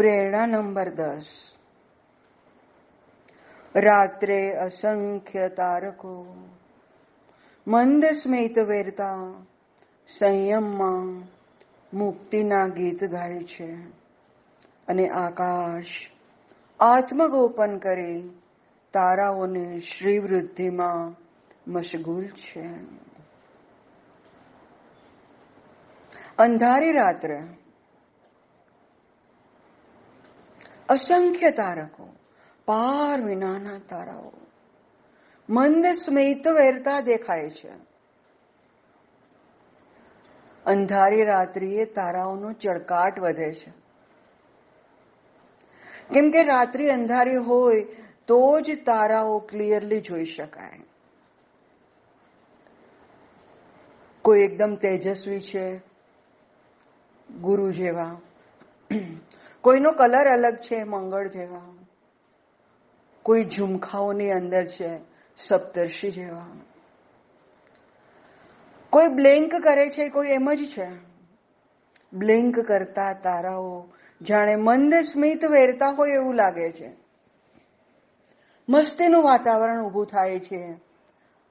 પ્રેરણા નંબર દસ. રાત્રે અસંખ્ય તારકો, મંદ સ્મિત વેરતા સંયમમાં મુક્તિના ગીત ગાય છે અને આકાશ આત્મગોપન કરી તારાઓને શ્રી વૃદ્ધિમાં મશગુલ છે. અંધારી રાત્રે અસંખ્ય તારકો પાર વિનાના તારાઓ મંદ સ્મિત વેરતા દેખાય છે અંધારી રાત્રિએ તારાઓનો ચળકાટ વધે છે કેમ કે રાત્રિ અંધારી હોય તો જ તારાઓ ક્લિયરલી જોઈ શકાય કોઈ એકદમ તેજસ્વી છે ગુરુ જેવા કોઈનો કલર અલગ છે, મંગળ જેવા. કોઈ ઝુમખાઓની અંદર છે, સપ્તર્ષિ જેવા. કોઈ બ્લેન્ક કરે છે, કોઈ એમ જ છે. બ્લેન્ક કરતા તારાઓ, જાણે મંદ સ્મિત વેરતા હોય એવું લાગે છે. મસ્તીનું વાતાવરણ ઊભું થાય છે,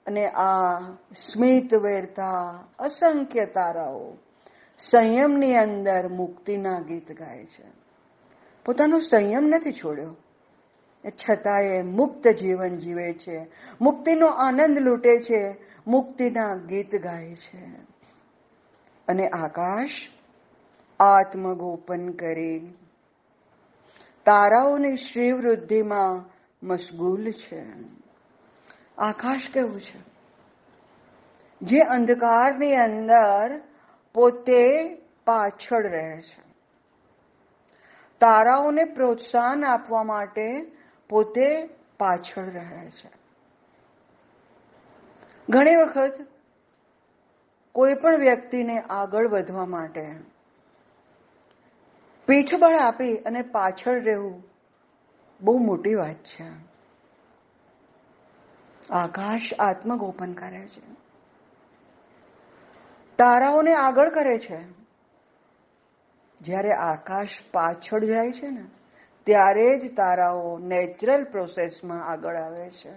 અને આ સ્મિત વેરતા અસંખ્ય તારાઓ સંયમની અંદર મુક્તિના ગીત ગાય છે. પોતાનો સંયમ નથી છોડ્યો. છતાંય મુક્ત જીવન જીવે છે. મુક્તિનો આનંદ લૂંટે છે. મુક્તિના ગીત ગાય છે. અને આકાશ આત્મગોપન કરી. તારાઓની શ્રી વૃદ્ધિમાં મશગુલ છે. આકાશ કેવું છે? જે અંધકારની અંદર પોતે પાછળ રહે છે. તારાઓને પ્રોત્સાહન આપવા માટે પોતે પાછળ રહે છે. ઘણી વખત કોઈ પણ વ્યક્તિને આગળ વધવા માટે પીઠબળ આપી અને પાછળ રહેવું બહુ મોટી વાત છે. આકાશ આત્મગોપન કરે છે. તારાઓને આગળ કરે છે. જ્યારે આકાશ પાછળ જાય છે ને, ત્યારે જ તારાઓ નેચરલ પ્રોસેસમાં આગળ આવે છે.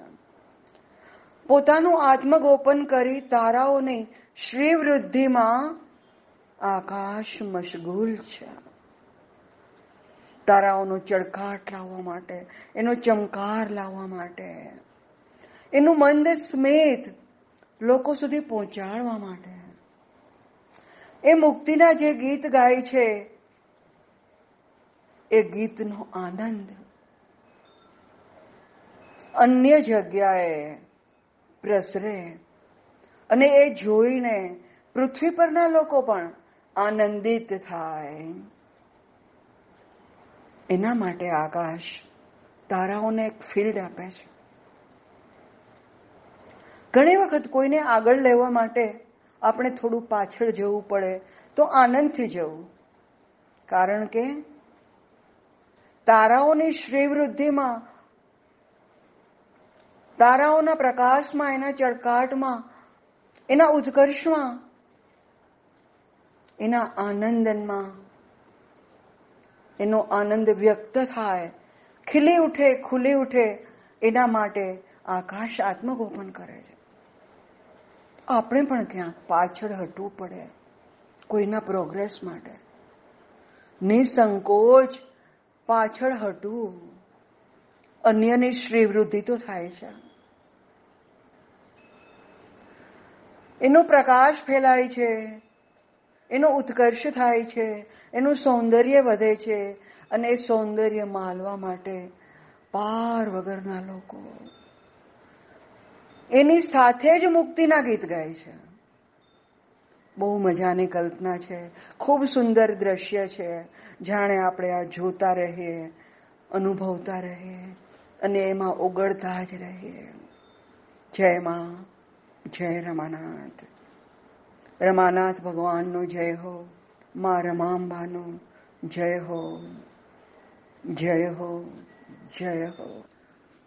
પોતાનું આત્મગોપન કરી તારાઓની શ્રી વૃદ્ધિમાં આકાશ મશગુલ છે. તારાઓનો ચળકાટ લાવવા માટે, એનો ચમકાર લાવવા માટે, એનું મંદ સ્મિત લોકો સુધી પહોંચાડવા માટે. એ મુક્તિના જે ગીત ગાય છે, એ ગીતનો આનંદ. અન્ય જગ્યાએ પ્રસરે અને એ જોઈને પૃથ્વી પરના લોકો પણ આનંદિત થાય. એના માટે આકાશ તારાઓને એક ફિલ્ડ આપે છે. ઘણી વખત કોઈને આગળ લેવા માટે આપણે થોડું પાછળ જવું પડે, તો આનંદથી જવું. કારણ કે તારાઓની શ્રીવૃદ્ધિમાં, તારાઓના પ્રકાશમાં, એના ચળકાટમાં, એના ઉત્કર્ષમાં, એના આનંદમાં એનો આનંદ વ્યક્ત થાય. ખીલી ઉઠે, ખુલી ઉઠે, એના માટે આકાશ આત્મગોપન કરે છે. આપણે પણ ક્યાંક પાછળ હટવું પડે કોઈના પ્રોગ્રેસ માટે. નિસંકોચ પાછળ હટવું. અન્યની શ્રીવૃદ્ધિ તો થાય છે. એનો પ્રકાશ ફેલાય છે, એનો ઉત્કર્ષ થાય છે, એનું સૌંદર્ય વધે છે અને એ સૌંદર્ય માલવા માટે પાર વગરના લોકો એની સાથે જ મુક્તિના ગીત ગાય છે. બહુ મજાની કલ્પના છે. ખૂબ સુંદર દ્રશ્ય છે. જાણે આપણે આ જોતા રહીએ, અનુભવતા રહીએ, અને એમાં ઓગળતા જ રહીએ. જય માં, જય રમાનાથ. રમાનાથ ભગવાનનો જય હો, મા રમાંબાનો જય હો જય હો જય હો.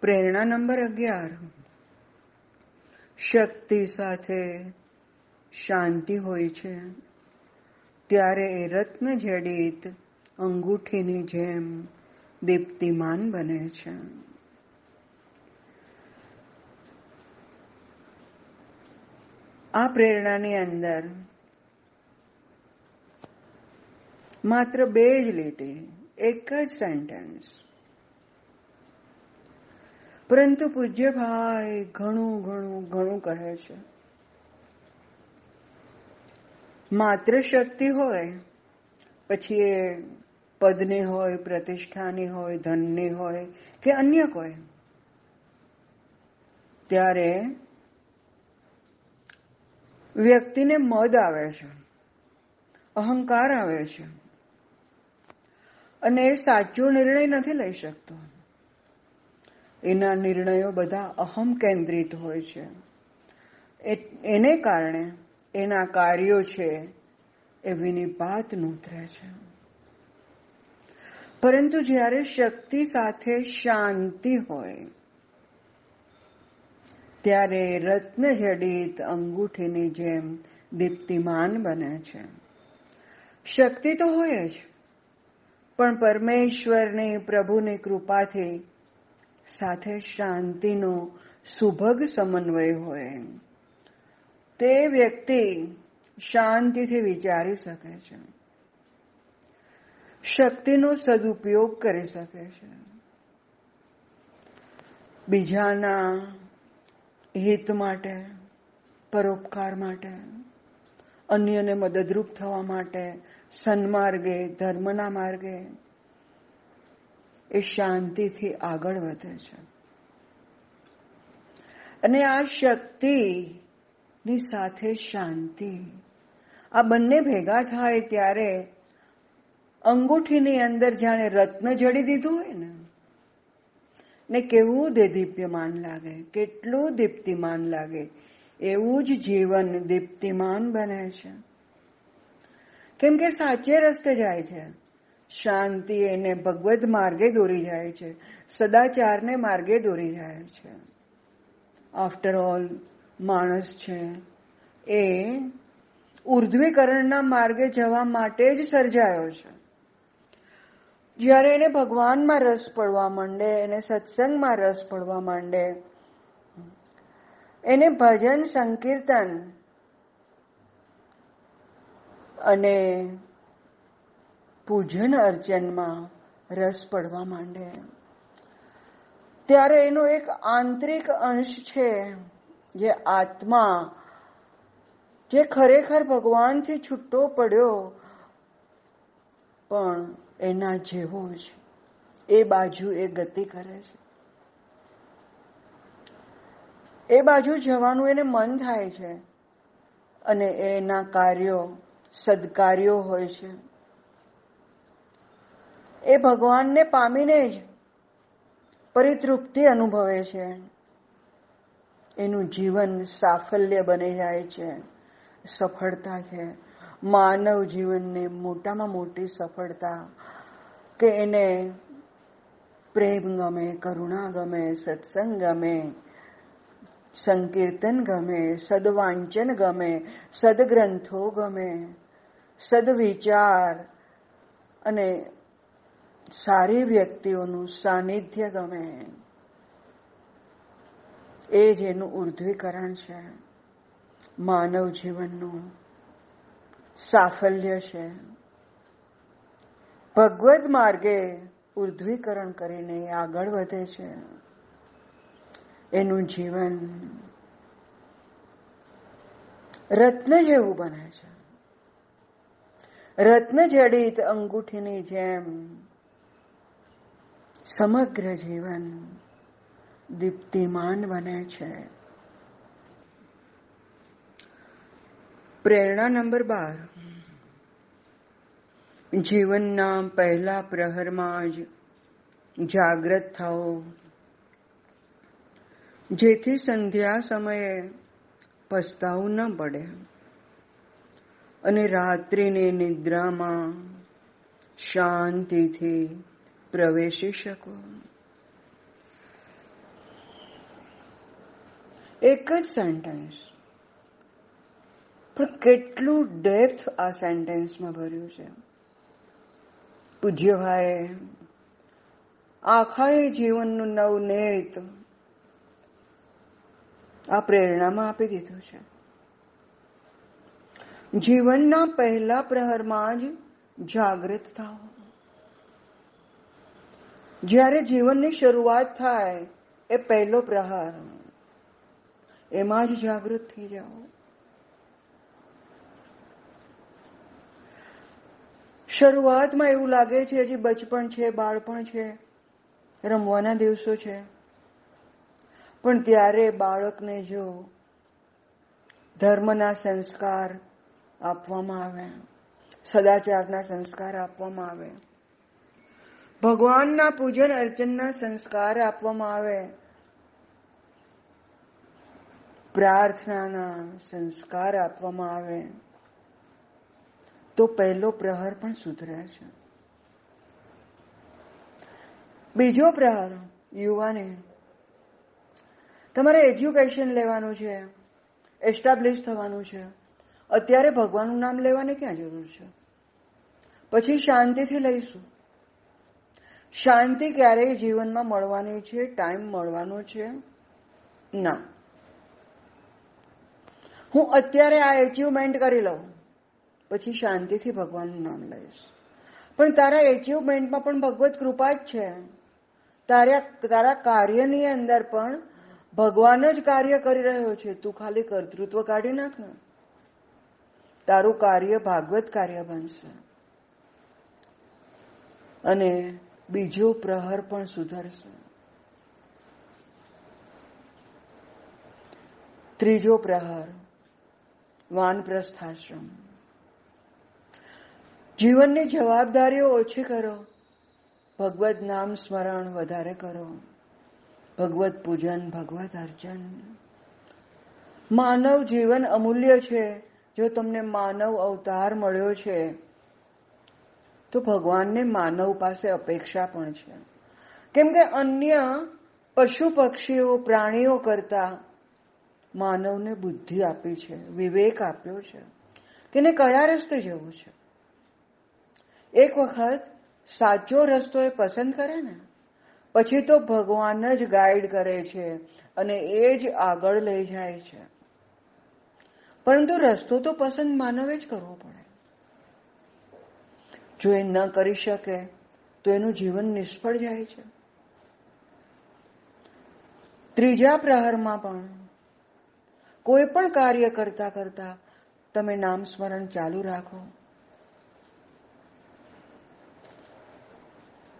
પ્રેરણા નંબર અગિયાર. શક્તિ સાથે શાંતિ હોય છે. ત્યારે એ રત્ન જડિત અંગૂઠીની જેમ દીપ્તિમાન બને છે. આ પ્રેરણાની અંદર માત્ર બે જ લીટી, એક જ સેન્ટેન્સ પરંતુ પૂજ્ય ભાઈ ઘણું ઘણું ઘણું કહે છે. માત્ર શક્તિ હોય, પછી એ પદની હોય, પ્રતિષ્ઠાની હોય, ધનની હોય, કે અન્ય કોઈ, ત્યારે વ્યક્તિને મદ આવે છે, અહંકાર આવે છે, અને એ સાચો નિર્ણય નથી લઈ શકતો. એના નિર્ણયો બધા અહમ કેન્દ્રિત હોય છે. એને કારણે એના કાર્યો છે એ વિનિપાત નોતરે છે. પરંતુ જ્યારે શક્તિ સાથે શાંતિ હોય, ત્યારે રત્ન જડિત અંગૂઠીની જેમ દીપ્તિમાન બને છે. શક્તિ તો હોય જ, પણ પરમેશ્વરની પ્રભુની કૃપાથી સાથે શાંતિનો સુભગ સમન્વય હોય તે વ્યક્તિ શાંતિથી વિચારી શકે છે. શક્તિનો સદુપયોગ કરી શકે છે. બીજાના હિત માટે, પરોપકાર માટે, અન્યને મદદરૂપ થવા માટે, સન્માર્ગે, ધર્મના માર્ગે એ શાંતિથી આગળ વધે છે. અને આ શક્તિની સાથે શાંતિ. આ બંને ભેગા થાય ત્યારે અંગૂઠીની અંદર જાણે રત્ન જડી દીધું હોય ને ને કેવું દેદીપ્યમાન લાગે, કેટલું દીપ્તિમાન લાગે, એવું જ જીવન દીપ્તિમાન બને છે. કેમ કે સાચે રસ્તે જાય છે. શાંતિ એને ભગવદ માર્ગે દોરી જાય છે. સદાચારને માર્ગે દોરી જાય છે. આફ્ટર ઓલ માણસ છે. એ ઉર્ધ્વીકરણના માર્ગે જવા માટે જ સર્જાયો છે. જ્યારે એને ભગવાનમાં રસ પડવા માંડે, એને સત્સંગમાં રસ પડવા માંડે, એને ભજન સંકીર્તન અને પૂજન અર્ચનમાં રસ પડવા માંડે. ત્યારે એનો એક આંતરિક અંશ છે જે આત્મા, જે ખરેખર ભગવાનથી છૂટો પડ્યો, પણ એના જેવો જ, એ બાજુ એ ગતિ કરે છે. એ બાજુ જવાનું એને મન થાય છે અને એના કાર્યો, સદકાર્યો હોય છે. એ ભગવાનને પામીને જ પરિતૃપ્તિ અનુભવે છે. એનું જીવન સાફલ્ય બની જાય છે. સફળતા છે. માનવ જીવનને મોટામાં મોટી સફળતા કે એને પ્રેમ ગમે, કરુણા ગમે, સત્સંગ ગમે, સંકીર્તન ગમે, સદવાંચન ગમે, સદગ્રંથો ગમે, સદવિચાર અને સારી વ્યક્તિઓનું સાનિધ્ય ગમે. એ જ એનું ઉર્ધ્વીકરણ છે. માનવ જીવનનું સાફલ્ય છે. ભગવદ માર્ગે ઉર્ધ્વીકરણ કરીને આગળ વધે છે. એનું જીવન રત્ન જેવું બને છે. રત્ન જડિત અંગૂઠીની જેમ સમગ્ર જીવન દીપ્તિમાન બને છે. પ્રેરણા નંબર બાર. જીવનના પહેલા પ્રહરમાં જ જાગ્રત થાઓ. જેથી સંધ્યા સમયે પસ્તાવું ન પડે અને રાત્રિની નિદ્રામાં શાંતિથી પ્રવેશી શકો એક જ સેન્ટેન્સ પણ કેટલું ડેપ્થ આ સેન્ટેન્સમાં ભર્યું છે. પૂજ્યભાઈ, આખા જીવનનું નવનેત આ પ્રેરણામાં આપી દીધું છે. જીવનના પહેલા પ્રહરમાં જ જાગૃત થાઓ. જ્યારે જીવનની શરૂઆત થાય, એ પહેલો પ્રહાર. એમાં જ જાગૃત થઈ જાઓ. શરૂઆતમાં એવું લાગે છે હજી બચપણ છે, બાળપણ છે, રમવાના દિવસો છે. પણ ત્યારે બાળકને જો ધર્મના સંસ્કાર આપવામાં આવે, સદાચારના સંસ્કાર આપવામાં આવે ભગવાનના પૂજન અર્ચનના સંસ્કાર આપવામાં આવે. પ્રાર્થનાના સંસ્કાર આપવામાં આવે. તો પહેલો પ્રહર પણ સુધરે છે. બીજો પ્રહર, યુવાને. તમારે એજ્યુકેશન લેવાનું છે, એસ્ટાબ્લિશ થવાનું છે. અત્યારે ભગવાનનું નામ લેવાની ક્યાં જરૂર છે? પછી શાંતિથી લઈશું. શાંતિ ક્યારેય જીવનમાં મળવાની છે, ટાઈમ મળવાનો છે? ના. હું અત્યારે આ એચિવમેન્ટ કરી લઉં, પછી શાંતિથી ભગવાનનું નામ લઈશ. પણ તારા એચિવમેન્ટમાં પણ ભગવત કૃપા જ છે. તારા તારા કાર્યની અંદર પણ ભગવાન જ કાર્ય કરી રહ્યો છે. તું ખાલી કર્તૃત્વ કાઢી નાખ ને. તારું કાર્ય ભાગવત કાર્ય બનશે. અને બીજો પ્રહર પણ સુધરશે. ત્રીજો પ્રહર, વાનપ્રસ્થાશ્રમ. જીવનની જવાબદારીઓ ઓછી કરો. ભગવત નામ સ્મરણ વધારે કરો. ભગવત પૂજન, ભગવત અર્ચન. માનવ જીવન અમૂલ્ય છે. જો તમને માનવ અવતાર મળ્યો છે તો ભગવાનને માનવ પાસે અપેક્ષા પણ છે. કેમ કે અન્ય પશુ પક્ષીઓ, પ્રાણીઓ કરતા માનવને બુદ્ધિ આપી છે, વિવેક આપ્યો છે. તેને કયા રસ્તે જવું છે? એક વખત સાચો રસ્તો એ પસંદ કરે ને, પછી તો ભગવાન જ ગાઈડ કરે છે અને એ જ આગળ લઈ જાય છે. પરંતુ રસ્તો તો પસંદ માનવે જ કરવો પડે. જો એ ન કરી શકે, તો એનું જીવન નિષ્ફળ જાય છે. ત્રીજા પ્રહરમાં પણ કોઈ પણ કાર્ય કરતા કરતા તમે નામ સ્મરણ ચાલુ રાખો.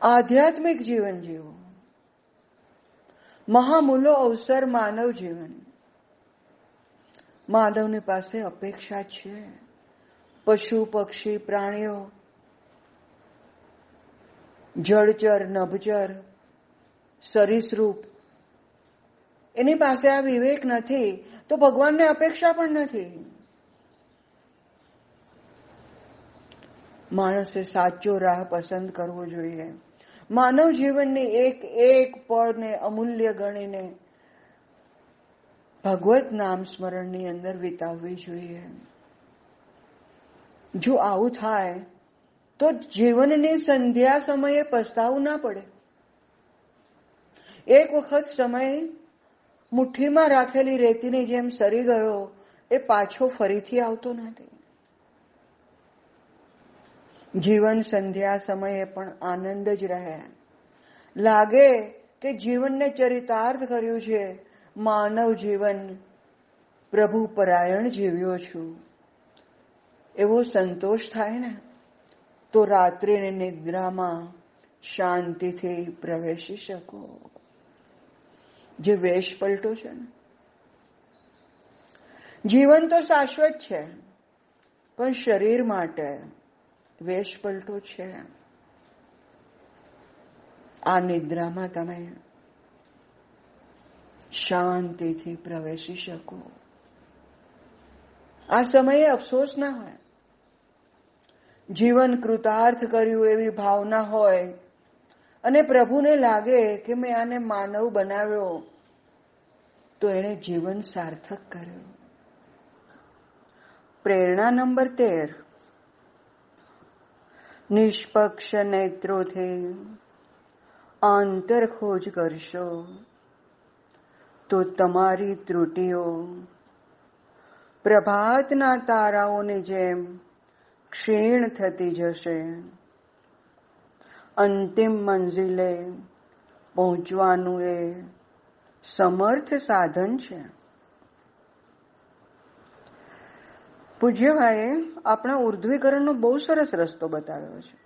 આધ્યાત્મિક જીવન જીવો. મહામૂલો અવસર માનવ જીવન. માનવની પાસે અપેક્ષા છે. પશુ, પક્ષી, પ્રાણીઓ જળચર નભચર સરીસૃપ એની પાસે આ વિવેક નથી, તો ભગવાનને અપેક્ષા પણ નથી. માણસે સાચો રાહ પસંદ કરવો જોઈએ. માનવ જીવનની એક એક પળને અમૂલ્ય ગણીને ભગવત નામ સ્મરણની અંદર વિતાવવી જોઈએ. જો આવું થાય તો જીવનની સંધ્યા સમયે પસ્તાવું ના પડે. એક વખત સમય મુઠ્ઠીમાં રાખેલી રેતીની જેમ સરી ગયો, એ પાછો ફરીથી આવતો નથી જીવન સંધ્યા સમયે પણ આનંદ જ રહે. લાગે કે જીવનને ચરિતાર્થ કર્યું છે, માનવ જીવન, પ્રભુ પરાયણ જીવ્યો છું. એવો સંતોષ થાય ને. તો રાત્રિની નિદ્રામાં શાંતિથી પ્રવેશી શકો. જે વેશ પલટો છે ને. જીવન તો શાશ્વત છે, પણ શરીર માટે વેશ પલટો છે. આ નિદ્રામાં તમે શાંતિથી પ્રવેશી શકો. આ સમયે અફસોસ ના હોય. જીવન કૃતાર્થ કર્યું એવી ભાવના હોય. અને પ્રભુને લાગે કે મેં આને માનવ બનાવ્યો. તો એણે જીવન સાર્થક કર્યું. પ્રેરણા નંબર તેર. નિષ્પક્ષ નેત્રોથી આંતર ખોજ કરશો. તો તમારી ત્રુટિઓ પ્રભાતના તારાઓની જેમ ક્ષીણ થતી જશે. અંતિમ મંઝિલે પહોંચવાનું એ સમર્થ સાધન છે. પૂજ્યભાઈએ આપણા ઉર્ધ્વીકરણનો બહુ સરસ રસ્તો બતાવ્યો છે.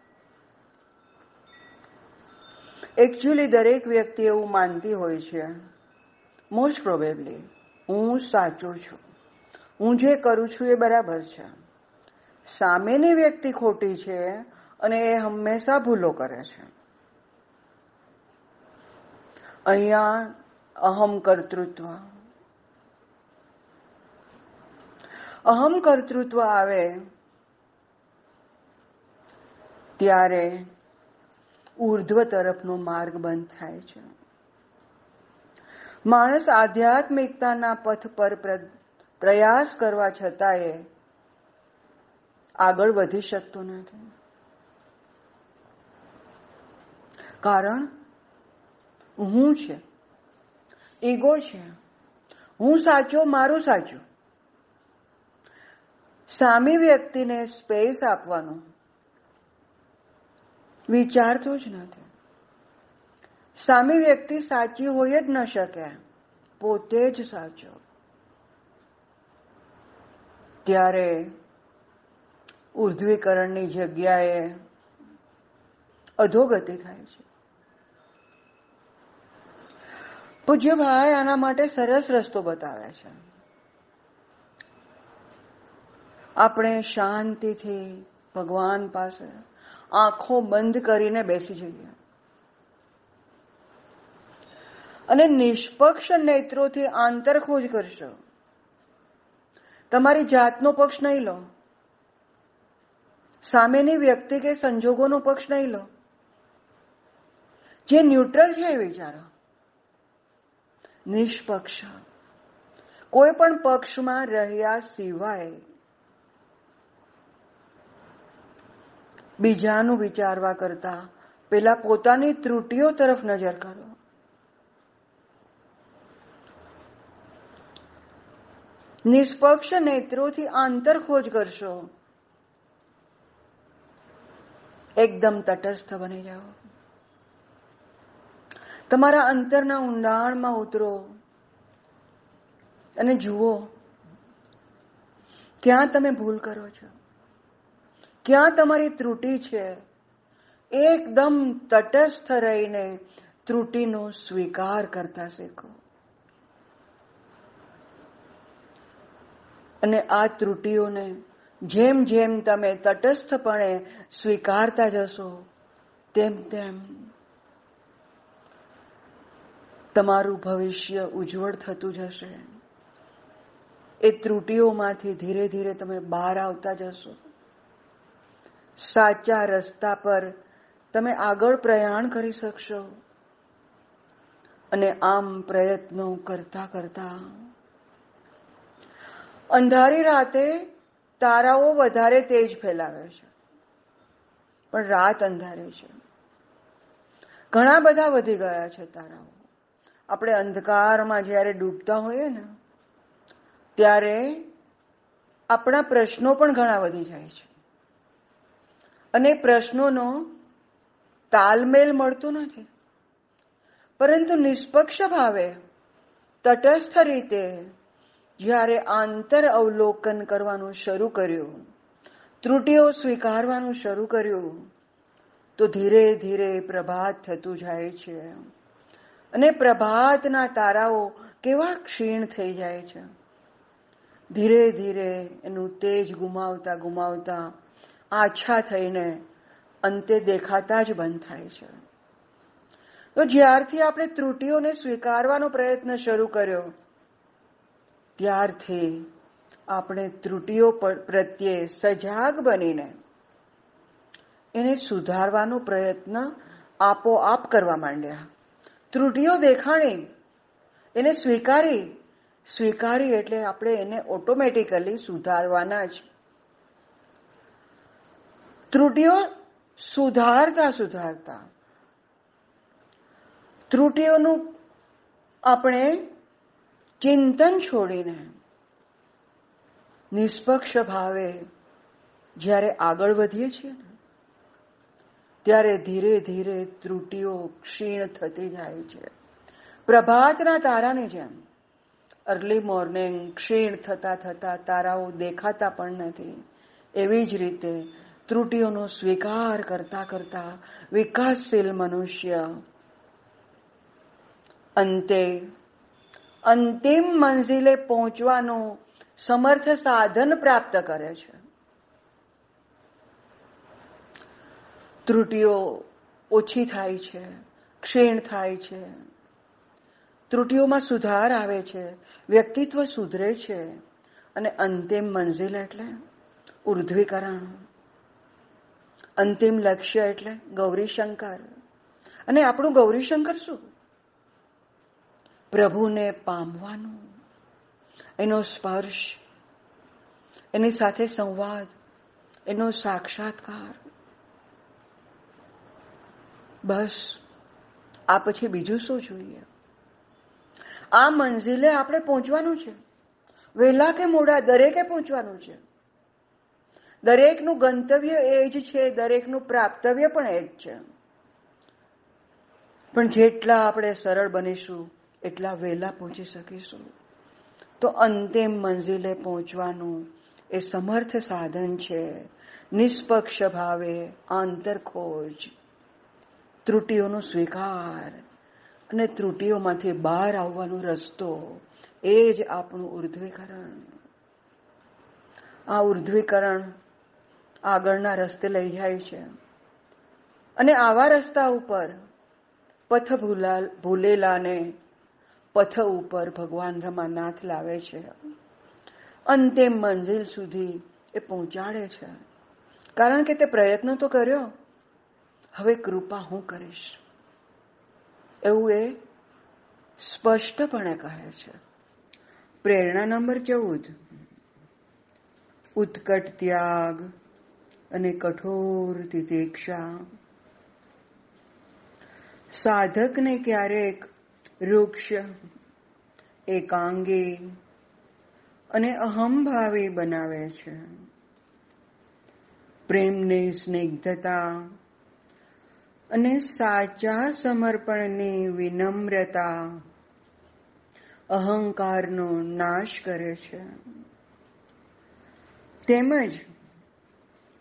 એકચ્યુઅલી દરેક વ્યક્તિ એવું માનતી હોય છે મોસ્ટ પ્રોબેબલી હું સાચો છું. હું જે કરું છું એ બરાબર છે. સામેની વ્યક્તિ ખોટી છે અને એ હંમેશા ભૂલો કરે છે. અહીંયા અહમ કર્તૃત્વ. અહમ કર્તૃત્વ આવે ત્યારે ઉર્ધ્વ તરફનો માર્ગ બંધ થાય છે. માણસ આધ્યાત્મિકતાના પથ પર પ્રયાસ કરવા છતાંય આગળ વધી શકતો નથી. કારણ, હું છે. ઈગો છે. હું સાચો, મારું સાચું. સામી વ્યક્તિને સ્પેસ આપવાનો વિચારતો જ નથી. સામી વ્યક્તિ સાચી હોય જ ન શકે. પોતે જ સાચો. ત્યારે ઉર્ધ્વીકરણની જગ્યાએ અધોગતિ થાય છે. પૂજ્ય ભાઈ આના માટે સરસ રસ્તો બતાવે છે. આપણે શાંતિથી ભગવાન પાસે આંખો બંધ કરીને બેસી જઈએ. અને નિષ્પક્ષ નેત્રોથી આંતરખોજ કરશો. તમારી જાતનો પક્ષ નહીં લો. સામેની વ્યક્તિ કે સંજોગોનો પક્ષ નહીં લો. જે ન્યુટ્રલ છે એ વિચારો. નિષ્પક્ષ. કોઈ પણ પક્ષમાં રહ્યા સિવાય બીજાનું વિચારવા કરતા પેલા પોતાની ત્રુટિઓ તરફ નજર કરો. નિષ્પક્ષ નેત્રોથી આંતરખોજ કરશો. એકદમ તટસ્થ બની જાઓ. તમારા અંતરના ઊંડાણમાં ઉતરો અને જુઓ ક્યાં તમે ભૂલ કરો છો. ક્યાં તમારી ત્રુટિ છે. એકદમ તટસ્થ રહીને ત્રુટિનો સ્વીકાર કરતા શીખો. અને આ ત્રુટિઓને જેમ જેમ તમે તટસ્થપણે સ્વીકારતા જશો, તેમ તેમ તમારું ભવિષ્ય ઉજ્જવળ થતું જશે. એ ત્રુટિઓમાંથી ધીરે ધીરે તમે બહાર આવતા જશો. સાચા રસ્તા પર તમે આગળ પ્રયાણ કરી શકશો. અને આમ પ્રયત્નો કરતા કરતા અંધારી રાતે તારાઓ વધારે તેજ ફેલાવે છે, પણ રાત અંધારે છે. ઘણા બધા વધી ગયા છે તારાઓ. આપણે અંધકારમાં જ્યારે ડૂબતા હોઈએ ને, ત્યારે આપણા પ્રશ્નો પણ ઘણા વધી જાય છે. અને પ્રશ્નોનો તાલમેલ મળતો નથી. પરંતુ નિષ્પક્ષ ભાવે, તટસ્થ રીતે જ્યારે આંતર અવલોકન કરવાનું શરૂ કર્યું, ત્રુટિઓ સ્વીકારવાનું શરૂ કર્યું, તો ધીરે ધીરે પ્રભાત થતું જાય છે. અને પ્રભાતના તારાઓ કેવા ક્ષીણ થઈ જાય છે. ધીરે ધીરે એનું તેજ ગુમાવતા ગુમાવતા આછા થઈને અંતે દેખાતા જ બંધ થાય છે. તો જ્યારથી આપણે ત્રુટિઓને સ્વીકારવાનો પ્રયત્ન શરૂ કર્યો ત્યારથી આપણે ત્રુટિઓ પ્રત્યે સજાગ બનીને એને સુધારવાનો પ્રયત્ન આપોઆપ કરવા માંડ્યા. ત્રુટિઓ દેખાણી એને સ્વીકારી સ્વીકારી એટલે આપણે એને ઓટોમેટિકલી સુધારવાના જ. ત્રુટિઓ સુધારતા સુધારતા, ત્રુટિઓનું આપણે ચિંતન છોડીને નિષ્પક્ષ ભાવે જ્યારે આગળ વધીએ છીએ ને, ત્યારે ધીરે ધીરે ત્રુટિઓ ક્ષીણ થતી જાય છે. પ્રભાતના તારાની જેમ અર્લી મોર્નિંગ ક્ષીણ થતા થતા તારાઓ દેખાતા પણ નથી. એવી જ રીતે ત્રુટિઓનો સ્વીકાર કરતા કરતા વિકાસશીલ મનુષ્ય અંતે અંતિમ મંઝિલે પહોંચવાનું સમર્થ સાધન પ્રાપ્ત કરે છે. ત્રુટિઓ ઓછી થાય છે, ક્ષીણ થાય છે. ત્રુટિઓમાં સુધાર આવે છે, વ્યક્તિત્વ સુધરે છે. અને અંતિમ મંઝિલ એટલે ઉર્ધ્વીકરણ. અંતિમ લક્ષ્ય એટલે ગૌરીશંકર. અને આપણું ગૌરીશંકર શું? પ્રભુને પામવાનું. એનો સ્પર્શ, એની સાથે સંવાદ, એનો સાક્ષાત્કાર. બસ, આ પછી બીજું શું જોઈએ? આ મંજિલે આપણે પહોંચવાનું છે. વહેલા કે મોડા, દરેકે પહોંચવાનું છે. દરેકનું ગંતવ્ય એ જ છે, દરેકનું પ્રાપ્તવ્ય પણ એ જ છે. પણ જેટલા આપણે સરળ બનીશું એટલા વહેલા પહોંચી શકીશું. તો અંતિમ મંઝિલે પહોંચવાનું એ સમર્થ સાધન છે. નિષ્પક્ષ ભાવે આંતરખોજ ત્રુટીઓનો સ્વીકાર અને ત્રુટીઓમાંથી બહાર આવવાનો રસ્તો એ જ આપણું ઉર્ધ્વીકરણ. આ ઉર્ધ્વીકરણ આગળના રસ્તે લઈ જાય છે. અને આવા રસ્તા ઉપર પથ ભૂલા ભૂલેલાને પથ ઉપર ભગવાન રમાનાથ લાવે છે. અંતિમ મંજિલ સુધી એ પહોંચાડે છે. કારણ કે તે પ્રયત્ન તો કર્યો. હવે કૃપા હું કરીશ. એવું એ સ્પષ્ટપણે કહે છે. પ્રેરણા નંબર ચૌદ. ઉત્કટ ત્યાગ અને કઠોર તિતિક્ષા. સાધકને ક્યારેક વૃક્ષ એકાંગી અને અહમભાવી બનાવે છે. પ્રેમની સ્નિગ્ધતા અને સાચા સમર્પણની વિનમ્રતા અહંકારનો નાશ કરે છે. તેમજ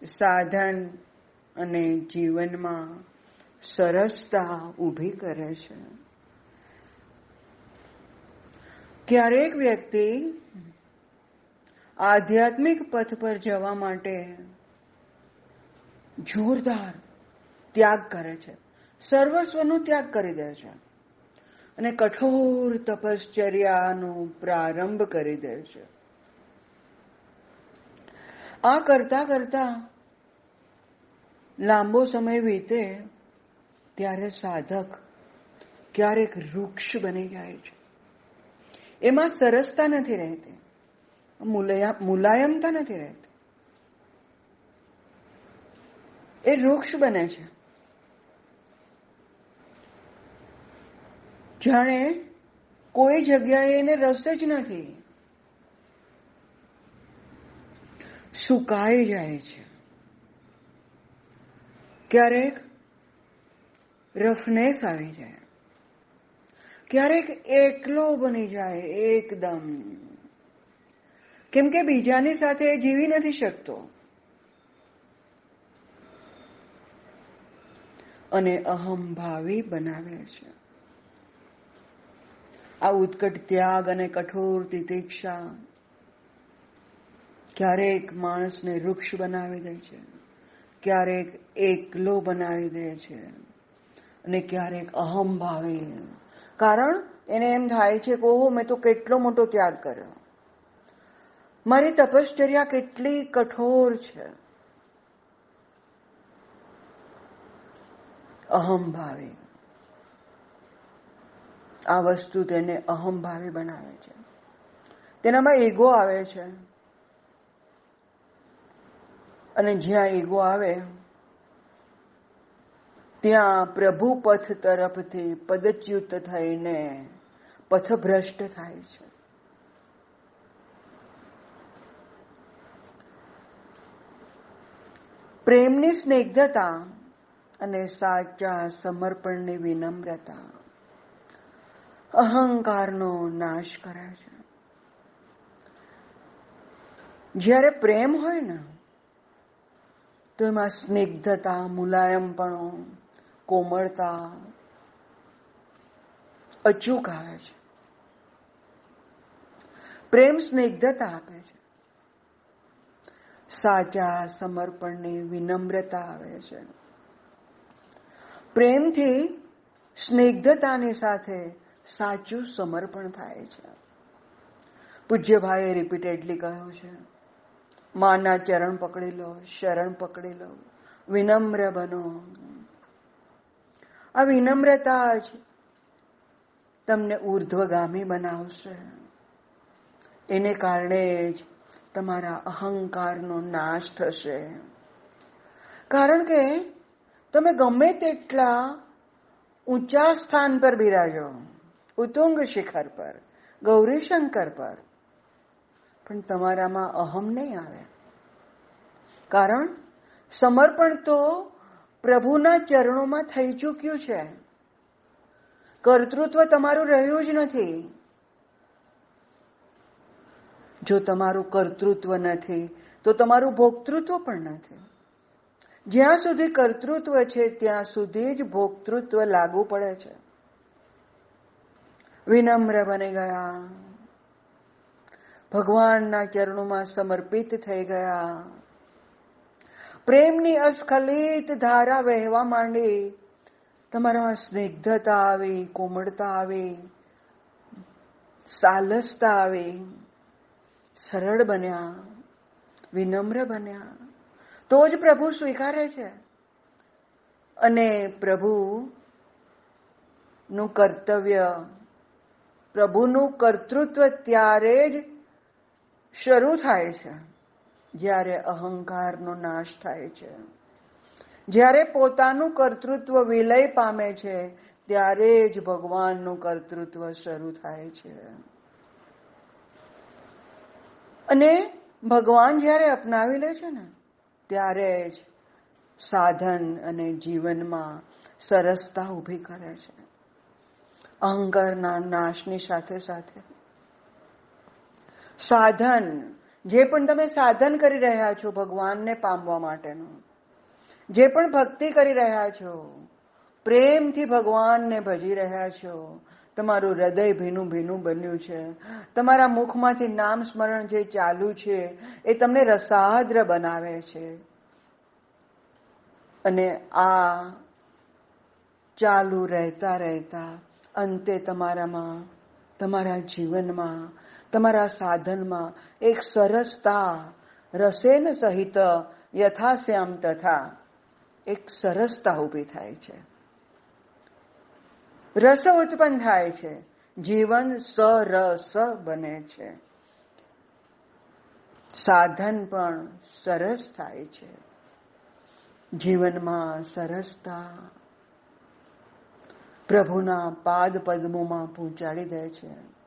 સાધન અને જીવનમાં સરસતા ઊભી કરે છે. ક્યારેક વ્યક્તિ આધ્યાત્મિક પથ પર જવા માટે જોરદાર ત્યાગ કરે છે. સર્વસ્વનો ત્યાગ કરી દે છે અને કઠોર તપશ્ચર્યાનો પ્રારંભ કરી દે છે. આ કરતા કરતા લાંબો સમય વીતે ત્યારે સાધક ક્યારેક વૃક્ષ બની જાય છે. એમાં સરસતા નથી રહેતી. મુલાયમતા નથી રહેતી. એ વૃક્ષ બને છે. જાણે કોઈ જગ્યાએ એને રસ જ નથી. સુકાઈ જાય છે. ક્યારેક રફનેસ આવી જાય. ક્યારેક એકલો બની જાય, એકદમ. કેમ કે બીજાની સાથે જીવી નથી શકતો. અને અહમભાવી બનાવે છે. આ ઉત્કટ ત્યાગ અને કઠોર તિતિક્ષા ક્યારેક માણસને વૃક્ષ બનાવી દે છે, ક્યારેક એકલો બનાવી દે છે અને ક્યારેક અહમભાવી ભાવે. કારણ એને એમ થાય છે કે ઓહો, મેં તો કેટલો મોટો ત્યાગ કર્યો. મારી તપશ્ચર્યા કેટલી કઠોર છે. અહમ ભાવે. આ વસ્તુ તેને અહમભાવી બનાવે છે. તેનામાં ઈગો આવે છે. અને જ્યાં ઈગો આવે ત્યાં પ્રભુ પથ તરફથી પદચ્યુત થઈને પથભ્રષ્ટ થાય છે. પ્રેમની સ્નિગ્ધતા અને સાચા સમર્પણની વિનમ્રતા અહંકારનો નાશ કરે છે. જ્યારે પ્રેમ હોય ને, તો એમાં સ્નિગ્ધતા, મુલાયમપણો કોમળતા, અચૂક આવે છે. પ્રેમ સ્નિગ્ધતા આપે છે. સાચા સમર્પણની વિનમ્રતા આવે છે. પ્રેમથી સ્નિગ્ધતાની સાથે સાચું સમર્પણ થાય છે. પૂજ્યભાઈએ રિપીટેડલી કહ્યું છે, માના ચરણ પકડી લો, શરણ પકડી લો, વિનમ્ર બનો. આ વિનમ્રતા જ તમને ઉર્ધ્વગામી બનાવશે. એને કારણે જ તમારા અહંકારનો નાશ થશે. કારણ કે તમે ગમે તેટલા ઊંચા સ્થાન પર બિરાજો, ઉતુંગ શિખર પર, ગૌરીશંકર પર, પણ તમારામાં અહમ નહીં આવે. કારણ સમર્પણ તો પ્રભુના ચરણોમાં થઈ ચૂક્યું છે. કર્તૃત્વ તમારું રહ્યું જ નથી. જો તમારું કર્તૃત્વ નથી, તો તમારું ભોક્તૃત્વ પણ નથી. જ્યાં સુધી કર્તૃત્વ છે, ત્યાં સુધી જ ભોક્તૃત્વ લાગુ પડે છે. વિનમ્ર બની ગયા. ભગવાનના ચરણોમાં સમર્પિત થઈ ગયા. પ્રેમની અસ્ખલિત ધારા વહેવા માંડે. તમારામાં સ્નિગ્ધતા આવે, કોમળતા આવે, સાલસતા આવે. સરળ બન્યા, વિનમ્ર બન્યા. તો જ પ્રભુ સ્વીકારે છે. અને પ્રભુ નું કર્તવ્ય, પ્રભુનું કર્તૃત્વ ત્યારે જ શરૂ થાય છે. જ્યારે અહંકારનો નાશ થાય છે. જ્યારે પોતાનું કર્તૃત્વ વિલય પામે છે, ત્યારે જ ભગવાનનું કર્તૃત્વ શરૂ થાય છે. અને ભગવાન જ્યારે અપનાવી લે છે ને, ત્યારે જ સાધન અને જીવનમાં સરસતા ઊભી કરે છે. અહંકારના નાશની સાથે સાથે સાધન જે પણ તમે સાધન કરી રહ્યા છો ભગવાનને પામવા માટેનું, જે પણ ભક્તિ કરી રહ્યા છો, પ્રેમથી ભગવાનને ભજી રહ્યા છો, તમારું હૃદય ભીનું ભીનું બન્યું છે. તમારા મુખમાંથી નામ સ્મરણ જે ચાલુ છે, એ તમને રસાદ્ર બનાવે છે. અને આ ચાલુ રહેતા રહેતા અંતે તમારામાં, તમારા જીવનમાં તમારા સાધનમાં એક સરસતા રસેન સહિત યથાશ્યામ તથા એક સરસતા ઊભી થાય છે. રસ ઉત્પન્ન થાય છે. જીવન સરસ બને છે. સાધન પણ સરસ થાય છે. જીવનમાં સરસતા પ્રભુના પાદ પદ્મોમાં પહોંચાડી દે છે.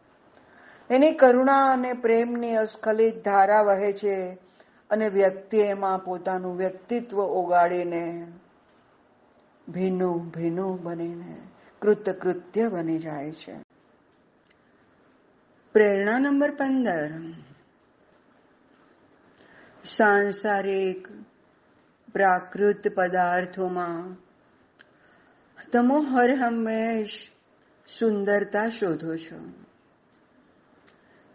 એની કરુણા અને પ્રેમની અસ્ખલિત ધારા વહે છે અને વ્યક્તિ એમાં પોતાનું વ્યક્તિત્વ ઓગાડીને ભીનું ભીનું બનીને કૃતકૃત્ય બની જાય છે. પ્રેરણા નંબર પંદર. સાંસારિક પ્રાકૃત પદાર્થોમાં તમો હર હંમેશ સુંદરતા શોધો છો.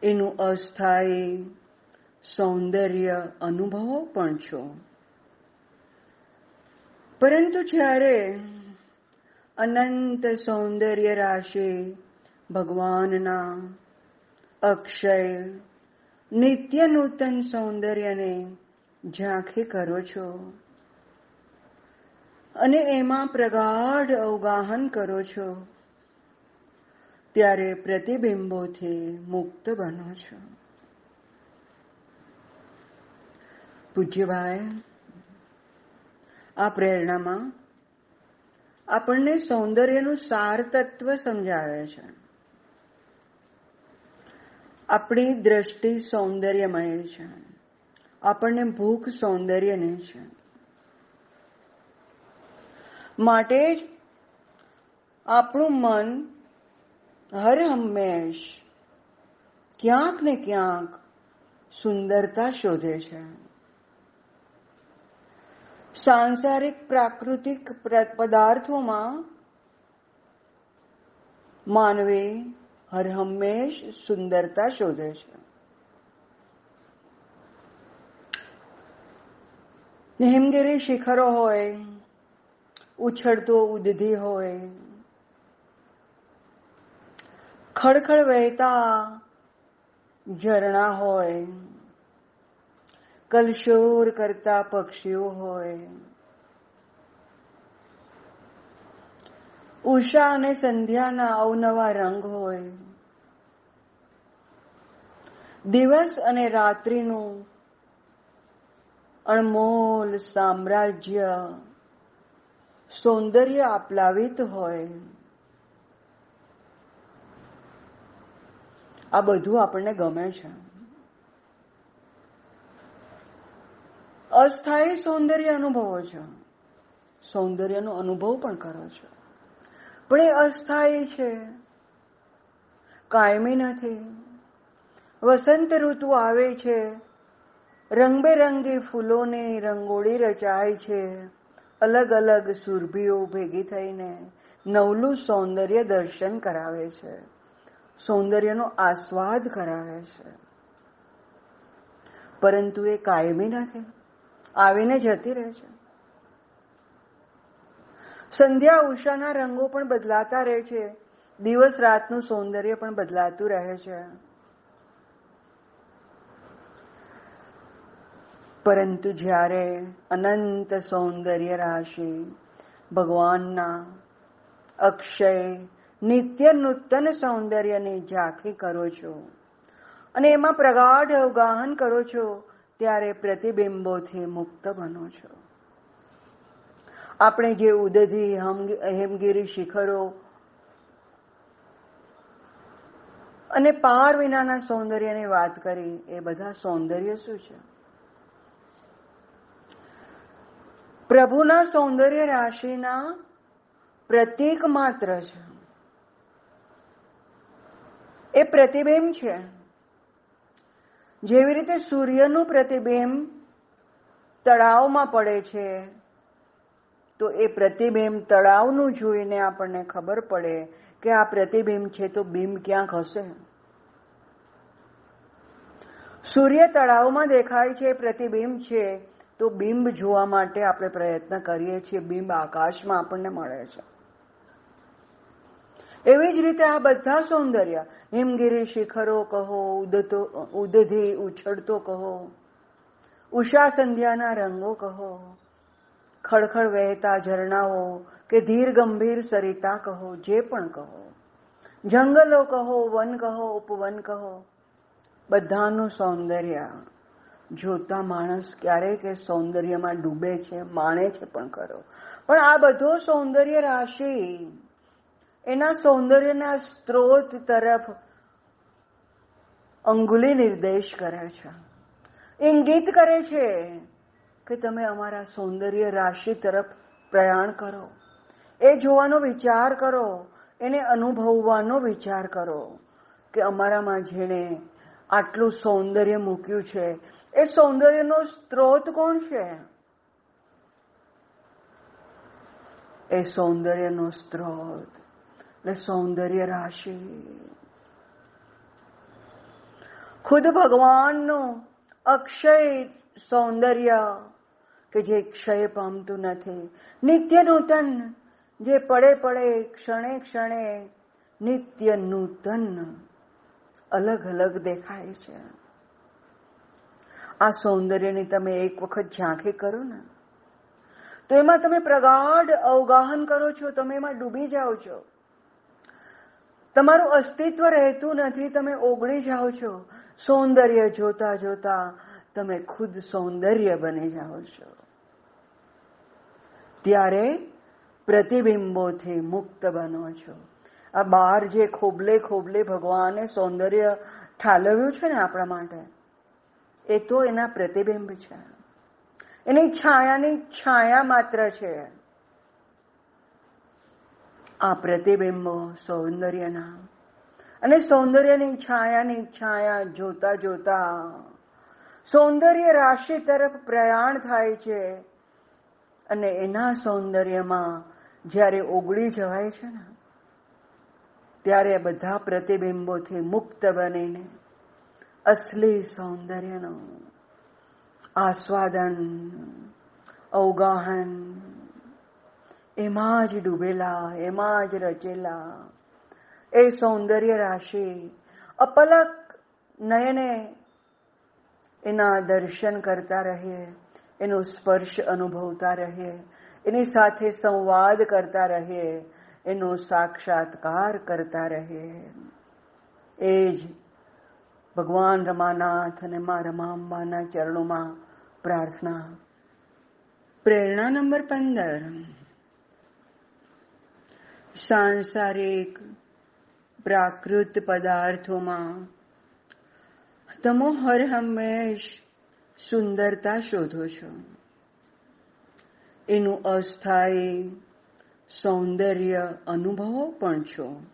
એનું અસ્થાયી સૌંદર્ય અનુભવો પણ છો. પરંતુ જ્યારે અનંત સૌંદર્ય રાશિ ભગવાનના અક્ષય નિત્ય નૂતન સૌંદર્યને ઝાંખી કરો છો અને એમાં પ્રગાઢ અવગાહન કરો છો ત્યારે પ્રતિબિંબોથી મુક્ત બનો છો. પૂજ્યભાઈ, આ પ્રેરણામાં આપણને સૌંદર્યનું સાર તત્વ સમજાવે છે. આપણી દ્રષ્ટિ સૌંદર્યમય છે. આપણને ભૂખ સૌંદર્યની છે. માટે જ આપણું મન હર હંમેશ ક્યાંક ને ક્યાંક સુંદરતા શોધે છે સાંસારિક પ્રાકૃતિક પદાર્થોમાં માનવી હર હંમેશ સુંદરતા શોધે છે હિમગીરી શિખરો હોય ઉછળતો ઉદધી હોય ખડખડ વહેતા ઝરણા હોય, કલશોર કરતા પક્ષીઓ હોય. ઉષા અને સંધ્યાના અવનવા રંગ હોય. દિવસ અને રાત્રિનું અણમોલ સામ્રાજ્ય સૌંદર્ય આપલાવિત હોય. આ બધું આપણને ગમે છે. અસ્થાયી સૌંદર્ય અનુભવો છે. સૌંદર્યનો અનુભવ પણ કરો છો. પણ એ અસ્થાયી છે. કાયમી નથી. વસંત ઋતુ આવે છે. રંગબેરંગી ફૂલોની રંગોળી રચાય છે. અલગ અલગ સુરભીઓ ભેગી થઈને નવલું સૌંદર્ય દર્શન કરાવે છે. સૌંદર્યનો આસ્વાદ કરાવે છે. પરંતુ એ કાયમી નથી. આવીને જતી રહે છે. સંધ્યા ઉષાના રંગો પણ બદલાતા રહે છે. દિવસ રાતનું સૌંદર્ય પણ બદલાતું રહે છે. પરંતુ જ્યારે અનંત સૌંદર્ય રાશિ ભગવાનના અક્ષય નિત્ય નૂતન સૌંદર્યની ઝાંખી કરો છો. અને એમાં પ્રગાઢ અવગાહન કરો છો, ત્યારે પ્રતિબિંબોથી મુક્ત બનો છો. આપણે જે ઉદધી હેમગીરી શિખરો અને પાર વિનાના સૌંદર્યની વાત કરી, એ બધા સૌંદર્ય શું છે? પ્રભુના સૌંદર્ય રાશિના પ્રતીક માત્ર છે. એ પ્રતિબિંબ છે. જેવી રીતે સૂર્યનું પ્રતિબિંબ તળાવમાં પડે છે, તો એ પ્રતિબિંબ તળાવનું જોઈને આપણને ખબર પડે કે આ પ્રતિબિંબ છે તો બિંબ ક્યાંક હશે. સૂર્ય તળાવમાં દેખાય છે, પ્રતિબિંબ છે, તો બિંબ જોવા માટે આપણે પ્રયત્ન કરીએ છીએ. બિંબ આકાશમાં આપણને મળે છે. એવી જ રીતે આ બધા સૌંદર્ય. હિમગીરી શિખરો કહો, ઉદતો, ઉદધી ઉછળતો કહો. ઉષા સંધ્યાના રંગો કહો. ખડખડ વહેતા ઝરણાઓ કે ધીર ગંભીર સરિતા કહો, જે પણ કહો. જંગલો કહો, વન કહો, ઉપવન કહો. બધાનું સૌંદર્ય. જોતા માણસ ક્યારેક એ સૌંદર્યમાં ડૂબે છે, માણે છે પણ કરો પણ આ બધો સૌંદર્ય રાશિ એના સૌંદર્યના સ્ત્રોત તરફ અંગુલી નિર્દેશ કરે છે. ઇંગિત કરે છે કે તમે અમારા સૌંદર્ય રાશિ તરફ પ્રયાણ કરો. એ જોવાનો વિચાર કરો. એને અનુભવવાનો વિચાર કરો કે અમારામાં જેણે આટલું સૌંદર્ય મૂક્યું છે. એ સૌંદર્યનો સ્ત્રોત કોણ છે? એ સૌંદર્યનો સ્ત્રોત એટલે સૌંદર્ય રાશિ ખુદ ભગવાનનું અક્ષય સૌંદર્ય કે જે ક્ષય પામતું નથી નિત્ય નૂતન જે પડે પડે ક્ષણે ક્ષણે નિત્ય નૂતન અલગ અલગ દેખાય છે આ સૌંદર્યની તમે એક વખત ઝાંખી કરો ને તો એમાં તમે પ્રગાઢ અવગાહન કરો છો તમે એમાં ડૂબી જાઓ છો તમારું અસ્તિત્વ રહેતું નથી, તમે ઓગળી જાઓ છો. સૌંદર્ય જોતા જોતા તમે ખુદ સૌંદર્ય બની જાઓ છો. ત્યારે પ્રતિબિંબોથી મુક્ત બનો છો. આ બહાર જે ખોબલે ખોબલે ભગવાને સૌંદર્ય ઠાલવ્યું છે ને આપણા માટે, એ તો એના પ્રતિબિંબ છે. એની છાયાની છાયા માત્ર છે. આ પ્રતિબિંબો સૌંદર્યના. અને સૌંદર્યની છાયાની છાયા જોતા જોતા સૌંદર્ય રાશિ તરફ પ્રયાણ થાય છે. અને એના સૌંદર્યમાં જ્યારે ઓગળી જવાય છે ને, ત્યારે બધા પ્રતિબિંબોથી મુક્ત બનીને અસલી સૌંદર્યનું આસ્વાદન, અવગાહન એમાં જ ડૂબેલા, એમાં જ રચેલા. એ સૌંદર્ય રાશિ અપલક નયને એના દર્શન કરતા રહીએ એનો સ્પર્શ અનુભવતા રહીએ એની સાથે સંવાદ કરતા રહીએ એનો સાક્ષાત્કાર કરતા રહીએ એ જ ભગવાન રમાનાથ અને મા રમાંબાના ચરણોમાં પ્રાર્થના. પ્રેરણા નંબર પંદર. સાંસારિક પ્રાકૃત પદાર્થોમાં. તમો હર હંમેશ સુંદરતા શોધો છો. એનું અસ્થાયી સૌંદર્ય અનુભવો પણ છો.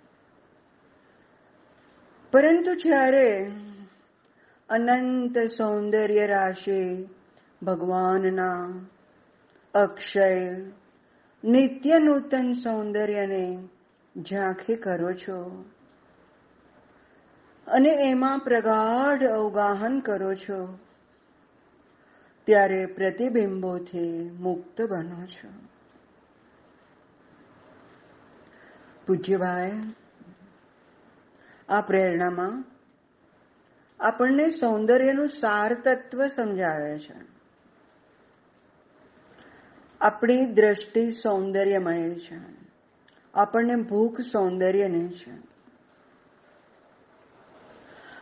પરંતુ જ્યારે અનંત સૌંદર્ય રાશિ ભગવાનના અક્ષય નિત્ય નૂતન સૌંદર્યને ઝાંખી કરો છો. અને એમાં પ્રગાઢ અવગાહન કરો છો. ત્યારે પ્રતિબિંબોથી મુક્ત બનો છો. પૂજ્યભાઈ, આ પ્રેરણામાં આપણને સૌંદર્યનું સાર તત્વ સમજાવે છે. આપણી દ્રષ્ટિ સૌંદર્યમય છે. આપણને ભૂખ સૌંદર્યની છે.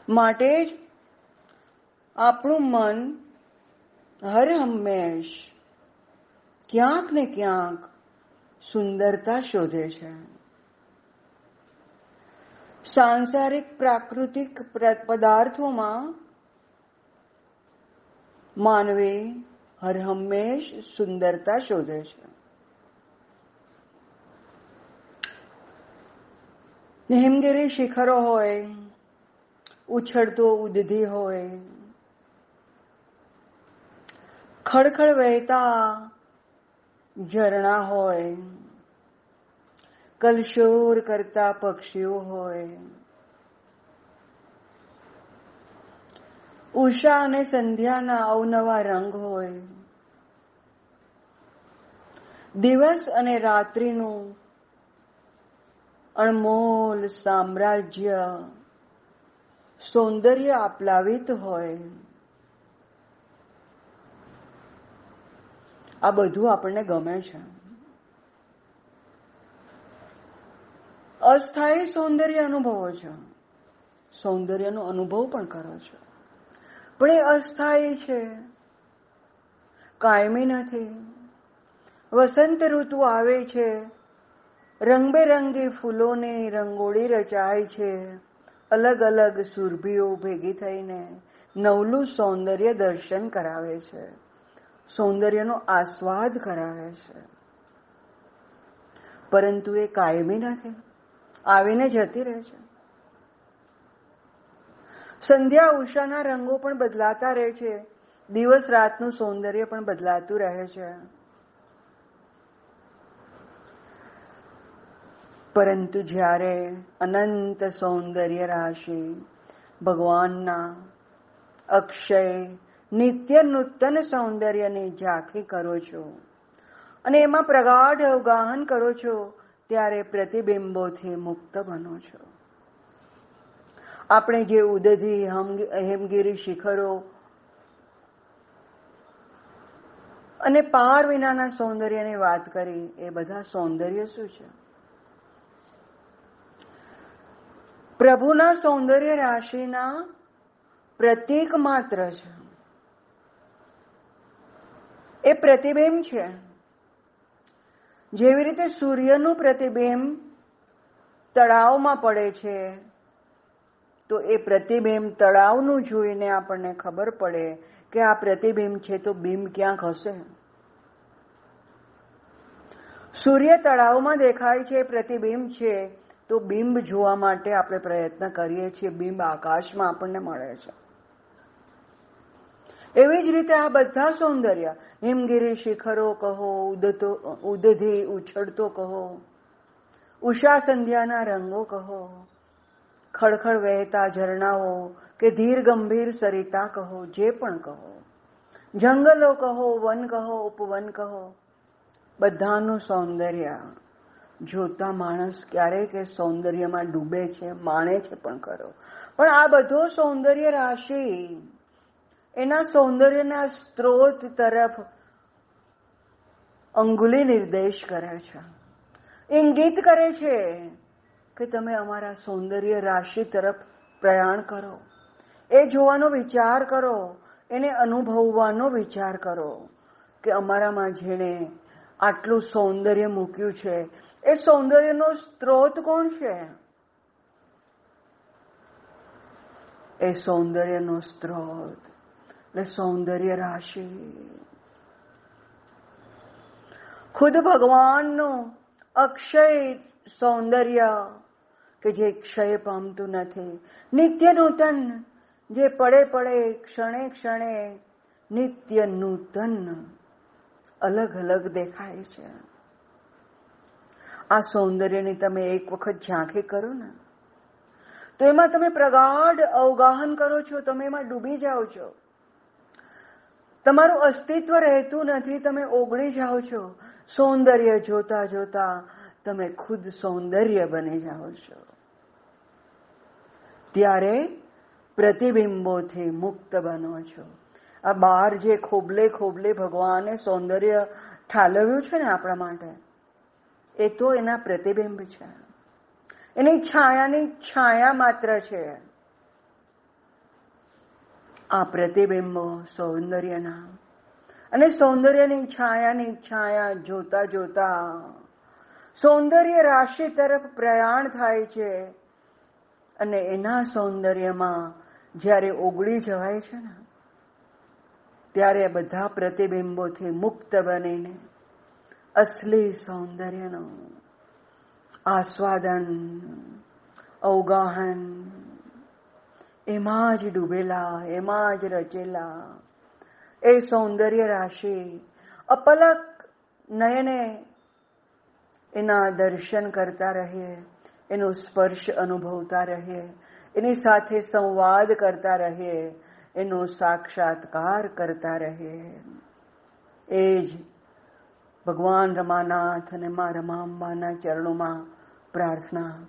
માટે જ આપણું મન હર હંમેશ ક્યાંક ને ક્યાંક સુંદરતા શોધે છે. સાંસારિક પ્રાકૃતિક પદાર્થોમાં માનવી હર હંમેશ સુંદરતા શોધે છે હિમગીરી શિખરો હોય ઉછળતો ઉદધી હોય ખડખડ વહેતા ઝરણા હોય કલશોર કરતા પક્ષીઓ હોય ઉષા અને સંધ્યાના અવનવા રંગ હોય. દિવસ અને રાત્રિનું અણમોલ સામ્રાજ્ય સૌંદર્ય આપલાવિત હોય. આ બધું આપણને ગમે છે. અસ્થાયી સૌંદર્ય અનુભવો છો. સૌંદર્યનો અનુભવ પણ કરો છો. પણ એ અસ્થાયી છે. કાયમી નથી. વસંત ઋતુ આવે છે. રંગબેરંગી ફૂલોની રંગોળી રચાય છે. અલગ અલગ સુરભીઓ ભેગી થઈને નવલું સૌંદર્ય દર્શન કરાવે છે. સૌંદર્યનો આસ્વાદ કરાવે છે. પરંતુ એ કાયમી નથી. આવીને જતી રહે છે. સંધ્યા, ઉષાના રંગો પણ બદલાતા રહે છે. દિવસ રાતનું સૌંદર્ય પણ બદલાતું રહે છે. પરંતુ જ્યારે અનંત સૌંદર્ય રાશિ ભગવાનના અક્ષય નિત્ય નૂતન સૌંદર્યની ઝાંખી કરો છો અને એમાં પ્રગાઢ અવગાહન કરો છો, ત્યારે પ્રતિબિંબોથી મુક્ત બનો છો. આપણે જે ઉદધી હેમગીરી શિખરો અને પાર વિનાના સૌંદર્યની વાત કરી, એ બધા સૌંદર્ય શું છે? પ્રભુના સૌંદર્ય રાશિના પ્રતીક માત્ર છે. એ પ્રતિબિંબ છે. જેવી રીતે સૂર્યનું પ્રતિબિંબ તળાવમાં પડે છે તો એ પ્રતિબિંબ તળાવનું જોઈને આપણને ખબર પડે કે આ પ્રતિબિંબ છે તો બિંબ ક્યાંક હશે સૂર્ય તળાવમાં દેખાય છે, પ્રતિબિંબ છે, તો બિંબ જોવા માટે આપણે પ્રયત્ન કરીએ છીએ. બિંબ આકાશમાં આપણને મળે છે. એવી જ રીતે આ બધા સૌંદર્ય, હિમગીરી શિખરો કહો, ઉદતો, ઉદધી ઉછળતો કહો, ઉષા સંધ્યાના રંગો કહો ખડખડ વહેતા ઝરણાઓ કે ધીર ગંભીર સરિતા કહો, જે પણ કહો. જંગલો કહો, વન કહો, ઉપવન કહો. બધાનું સૌંદર્ય. જોતા માણસ ક્યારેક એ સૌંદર્યમાં ડૂબે છે, માણે છે પણ કરો પણ આ બધો સૌંદર્ય રાશિ, એના સૌંદર્યના સ્ત્રોત તરફ અંગુલી નિર્દેશ કરે છે. ઇંગિત કરે છે કે તમે અમારા સૌંદર્ય રાશિ તરફ પ્રયાણ કરો. એ જોવાનો વિચાર કરો. એને અનુભવવાનો વિચાર કરો કે અમારામાં જેણે આટલું સૌંદર્ય મૂક્યું છે. એ સૌંદર્યનો સ્ત્રોત કોણ છે? એ સૌંદર્યનો સ્ત્રોત. એટલે સૌંદર્ય રાશિ. ખુદ ભગવાનનું અક્ષય સૌંદર્ય કે જે ક્ષય પામતું નથી. નિત્ય નૂતન, જે પડે પડે, ક્ષણે ક્ષણે નિત્ય નૂતન અલગ અલગ દેખાય છે. આ સૌંદર્યની તમે એક વખત ઝાંખી કરો ને, તો એમાં તમે પ્રગાઢ અવગાહન કરો છો, તમે એમાં ડૂબી જાઓ છો. તમારું અસ્તિત્વ રહેતું નથી, તમે ઓગળી જાઓ છો. સૌંદર્ય જોતા જોતા તમે ખુદ સૌંદર્ય બની જાઓ છો. ત્યારે પ્રતિબિંબોથી મુક્ત બનો છો. આ બહાર જે ખોબલે ખોબલે ભગવાને સૌંદર્ય ઠાલવ્યું છે ને આપણા માટે, એ તો એના પ્રતિબિંબ છે. એની છાયાની છાયા માત્ર છે. આ પ્રતિબિંબો સૌંદર્યના. અને સૌંદર્યની છાયાની છાયા જોતા જોતા સૌંદર્ય રાશિ તરફ પ્રયાણ થાય છે અને એના સૌંદર્યમાં જ્યારે ઓગળી જવાય છે ને, ત્યારે બધા પ્રતિબિંબોથી મુક્ત બનીને અસલી સૌંદર્યનો આસ્વાદન, અવગાહન, એમાં જ ડૂબેલા, એમાં જ રચેલા, એ સૌંદર્ય રાશિ અપલક નયને એના દર્શન કરતા રહીએ, એનો સ્પર્શ અનુભવતા રહીએ, એની સાથે સંવાદ કરતા રહીએ, એનો સાક્ષાત્કાર કરતા રહીએ. એ જ ભગવાન રમાનાથ અને મા રમાંબાના ચરણોમાં પ્રાર્થના